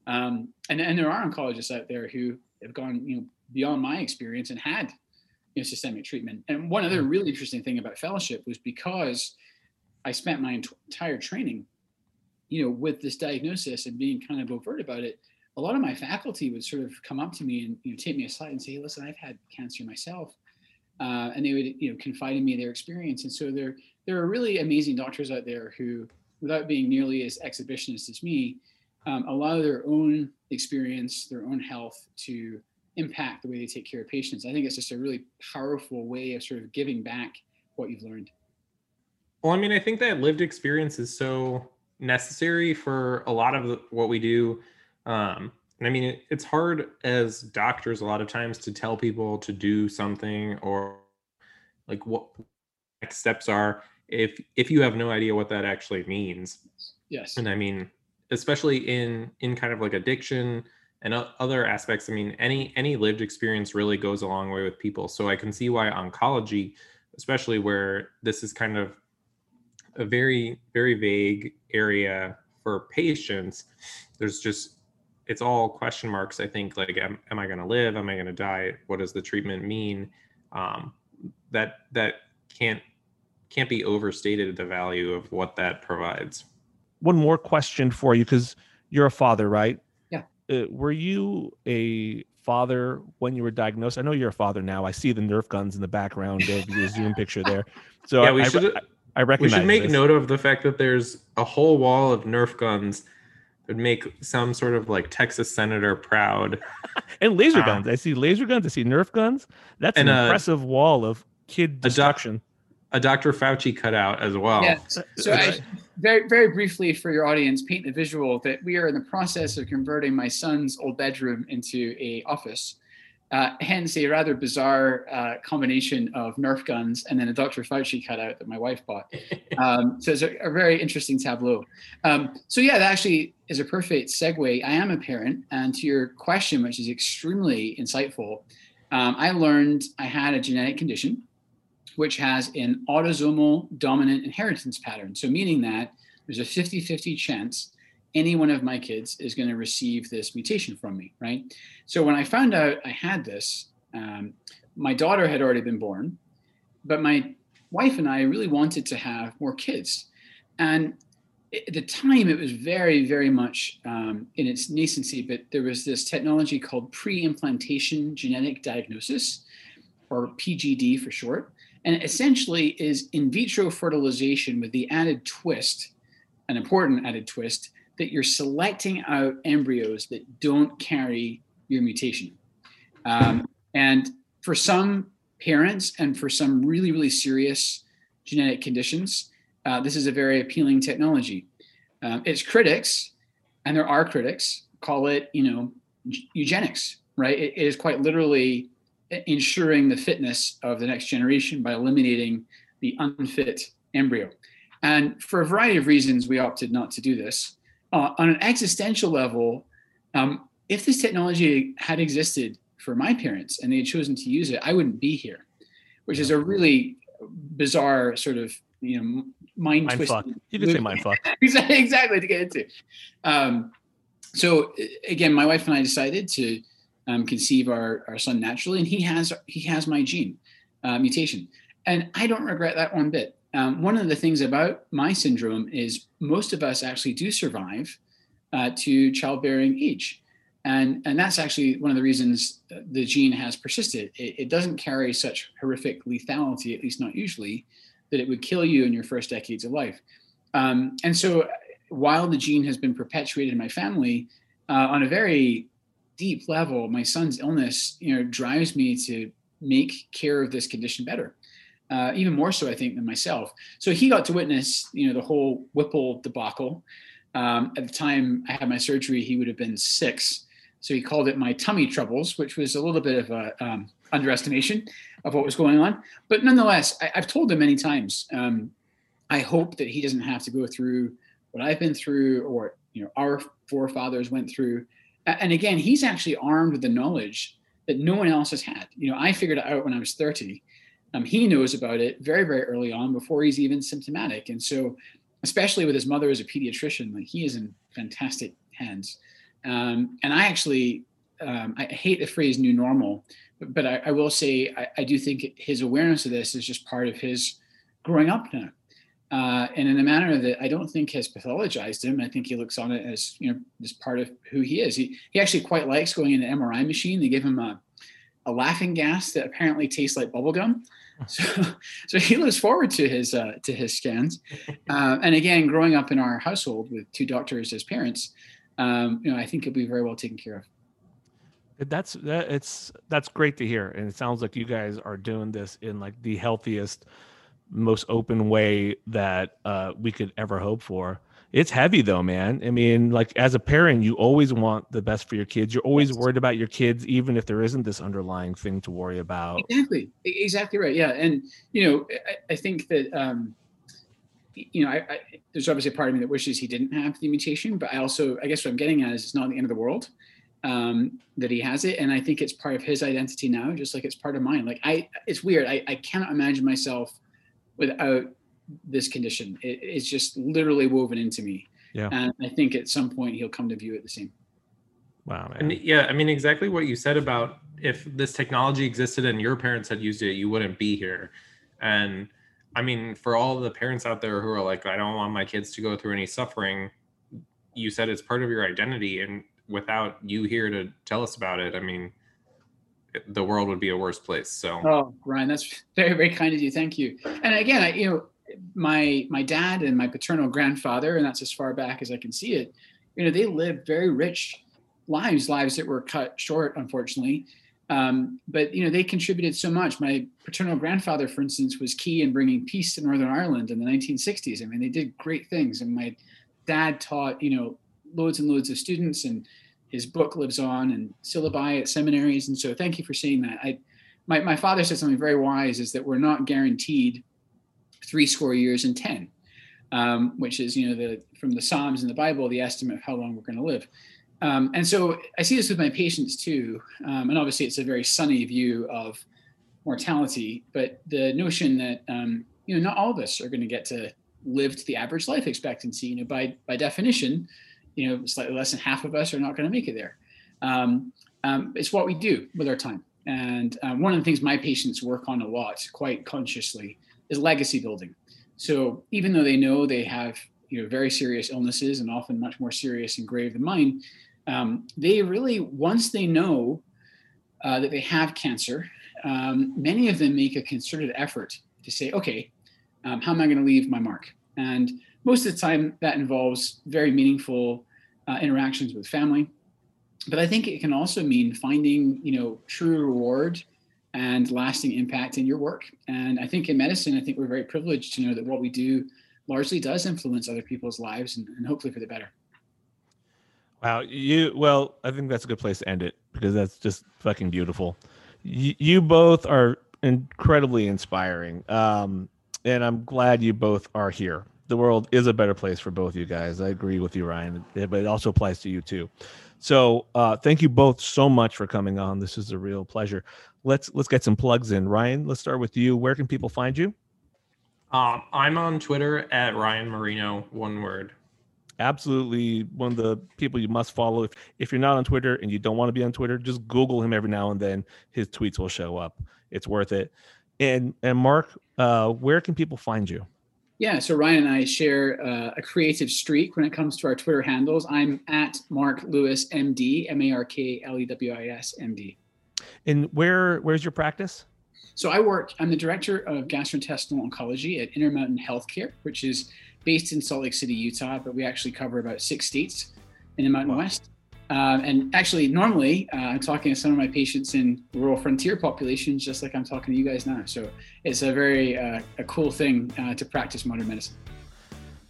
Um, and and there are oncologists out there who have gone you know beyond my experience and had you know systemic treatment. And one other really interesting thing about fellowship was because I spent my entire training, you know, with this diagnosis and being kind of overt about it. A lot of my faculty would sort of come up to me and you know take me aside and say, hey, "Listen, I've had cancer myself," uh, and they would you know confide in me their experience. And so there there are really amazing doctors out there who, without being nearly as exhibitionist as me, um, allow their own experience, their own health to impact the way they take care of patients. I think it's just a really powerful way of sort of giving back what you've learned. Well, I mean, I think that lived experience is so necessary for a lot of what we do. Um, and I mean, it, it's hard as doctors a lot of times to tell people to do something or like what next steps are if if you have no idea what that actually means. Yes. And I mean, especially in in kind of like addiction and other aspects. I mean, any any lived experience really goes a long way with people. So I can see why oncology, especially where this is kind of a very very vague area for patients there's just it's all question marks i think like am, am i going to live am i going to die what does the treatment mean um, that that can't can't be overstated the value of what that provides One more question for you because you're a father, right? Yeah. Uh, were you a father when you were diagnosed? I know you're a father now. I see the Nerf guns in the background of your Zoom picture there. So yeah I, we I, should I we recognize should make this. note of the fact that there's a whole wall of nerf guns that would make some sort of like texas senator proud and laser Ah. guns. I see laser guns. I see Nerf guns. That's an uh, impressive wall of kid doc- destruction. A Dr. Fauci cutout as well. Yeah. So, so I, very, very briefly for your audience, paint the visual that we are in the process of converting my son's old bedroom into a office. Uh, hence a rather bizarre uh, combination of Nerf guns and then a Dr. Fauci cutout that my wife bought. Um, so it's a, a, very interesting tableau. Um, so yeah, that actually is a perfect segue. I am a parent, and to your question, which is extremely insightful, um, I learned I had a genetic condition which has an autosomal dominant inheritance pattern. So, meaning that there's a 50 50 chance any one of my kids is going to receive this mutation from me, right? So, when I found out I had this, um, my daughter had already been born, but my wife and I really wanted to have more kids. And at the time, it was very, very much um, in its nascency, but there was this technology called pre implantation genetic diagnosis, or PGD for short and essentially is in vitro fertilization with the added twist, an important added twist, that you're selecting out embryos that don't carry your mutation. Um, and for some parents and for some really, really serious genetic conditions, uh, this is a very appealing technology. Um, its critics, and there are critics, call it, you know, eugenics, right? it, it is quite literally ensuring the fitness of the next generation by eliminating the unfit embryo. And for a variety of reasons, we opted not to do this. Uh, on an existential level, um, if this technology had existed for my parents and they had chosen to use it, I wouldn't be here, which is a really bizarre sort of you know mind, mind fuck. You could say mind fuck. exactly to get into. Um, so again, my wife and I decided to um, conceive our, our son naturally, and he has he has my gene uh, mutation, and I don't regret that one bit. Um, one of the things about my syndrome is most of us actually do survive uh, to childbearing age, and and that's actually one of the reasons the gene has persisted. It, it doesn't carry such horrific lethality, at least not usually, that it would kill you in your first decades of life. Um, and so, while the gene has been perpetuated in my family uh, on a very deep level, my son's illness, you know, drives me to make care of this condition better. Uh, even more so, I think, than myself. So he got to witness, you know, the whole Whipple debacle. Um, at the time I had my surgery, he would have been six. So he called it my tummy troubles, which was a little bit of a um, underestimation of what was going on. But nonetheless, I, have told him many times. Um, I hope that he doesn't have to go through what I've been through, or you know, our forefathers went through and again, he's actually armed with the knowledge that no one else has had. You know, I figured it out when I was 30. Um, he knows about it very, very early on before he's even symptomatic. And so, especially with his mother as a pediatrician, like he is in fantastic hands. Um, and I actually, um, I hate the phrase new normal, but, but I, I, will say I, I, do think his awareness of this is just part of his growing up now uh, and in a manner that I don't think has pathologized him. I think he looks on it as you know as part of who he is. He he actually quite likes going in an MRI machine. They give him a a laughing gas that apparently tastes like bubblegum. So, so he looks forward to his uh, to his scans. Uh, and again, growing up in our household with two doctors as parents, um, you know, I think he'll be very well taken care of. That's that, it's that's great to hear, and it sounds like you guys are doing this in like the healthiest most open way that uh, we could ever hope for. It's heavy though, man. I mean, like as a parent, you always want the best for your kids. You're always yes. worried about your kids, even if there isn't this underlying thing to worry about. Exactly, exactly right. Yeah, and you know, I, I think that um, you know, I, I, there's obviously a part of me that wishes he didn't have the mutation, but I also, I guess, what I'm getting at is it's not the end of the world um, that he has it, and I think it's part of his identity now, just like it's part of mine. Like I, it's weird. I, I cannot imagine myself without this condition. It, it's just literally woven into me. Yeah. And I think at some point he'll come to view it the same. Wow. Man. And yeah, I mean, exactly what you said about if this technology existed and your parents had used it, you wouldn't be here. And I mean, for all the parents out there who are like, I don't want my kids to go through any suffering, you said it's part of your identity. And without you here to tell us about it, I mean, the world would be a worse place. So, oh, Ryan, that's very, very kind of you. Thank you. And again, I, you know, my my dad and my paternal grandfather, and that's as far back as I can see it. You know, they lived very rich lives, lives that were cut short, unfortunately. Um, but you know, they contributed so much. My paternal grandfather, for instance, was key in bringing peace to Northern Ireland in the 1960s. I mean, they did great things, and my dad taught you know loads and loads of students, and his book lives on and syllabi at seminaries. And so, thank you for saying that. I, my my father said something very wise: is that we're not guaranteed three score years and ten, um, which is you know the from the Psalms in the Bible the estimate of how long we're going to live. Um, and so I see this with my patients too. Um, and obviously, it's a very sunny view of mortality, but the notion that um, you know not all of us are going to get to live to the average life expectancy. You know, by by definition, you know, slightly less than half of us are not going to make it there. Um, um, it's what we do with our time. And um, one of the things my patients work on a lot, quite consciously, is legacy building. So even though they know they have you know very serious illnesses and often much more serious and grave than mine, um, they really once they know uh, that they have cancer, um, many of them make a concerted effort to say, okay, um, how am I going to leave my mark? And most of the time, that involves very meaningful uh, interactions with family. But I think it can also mean finding, you know, true reward and lasting impact in your work. And I think in medicine, I think we're very privileged to know that what we do largely does influence other people's lives and, and hopefully for the better. Wow, you well, I think that's a good place to end it because that's just fucking beautiful. You, you both are incredibly inspiring, um, and I'm glad you both are here. The world is a better place for both you guys. I agree with you, Ryan, but it also applies to you too. So, uh, thank you both so much for coming on. This is a real pleasure. Let's let's get some plugs in. Ryan, let's start with you. Where can people find you? Um, I'm on Twitter at Ryan Marino, one word absolutely one of the people you must follow. If if you're not on Twitter and you don't want to be on Twitter, just Google him every now and then. His tweets will show up. It's worth it. And and Mark, uh, where can people find you? Yeah, so Ryan and I share uh, a creative streak when it comes to our Twitter handles. I'm at Mark Lewis MD, M A R K L E W I S M D. And where where's your practice? So I work. I'm the director of gastrointestinal oncology at Intermountain Healthcare, which is based in Salt Lake City, Utah, but we actually cover about six states in the Mountain wow. West. Um, and actually, normally uh, I'm talking to some of my patients in rural frontier populations, just like I'm talking to you guys now. So it's a very uh, a cool thing uh, to practice modern medicine.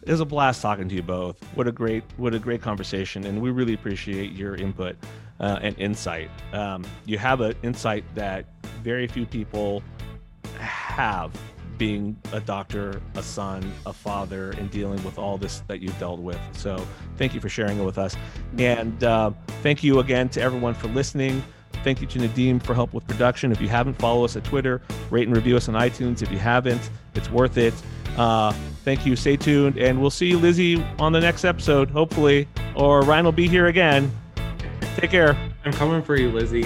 It was a blast talking to you both. What a great, what a great conversation, and we really appreciate your input uh, and insight. Um, you have an insight that very few people have being a doctor, a son, a father, and dealing with all this that you've dealt with. So thank you for sharing it with us. And uh, thank you again to everyone for listening. Thank you to Nadim for help with production. If you haven't, follow us at Twitter, rate and review us on iTunes. If you haven't, it's worth it. Uh, thank you. Stay tuned. And we'll see Lizzie on the next episode, hopefully, or Ryan will be here again. Take care. I'm coming for you, Lizzie.